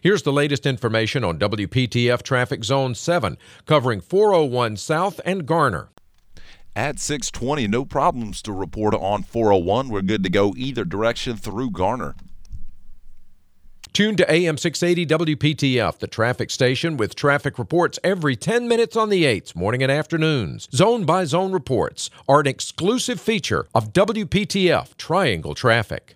Here's the latest information on WPTF Traffic Zone 7, covering 401 South and Garner. At 620, no problems to report on 401. We're good to go either direction through Garner. Tune to AM 680 WPTF, the traffic station with traffic reports every 10 minutes on the 8s, morning and afternoons. Zone by zone reports are an exclusive feature of WPTF Triangle Traffic.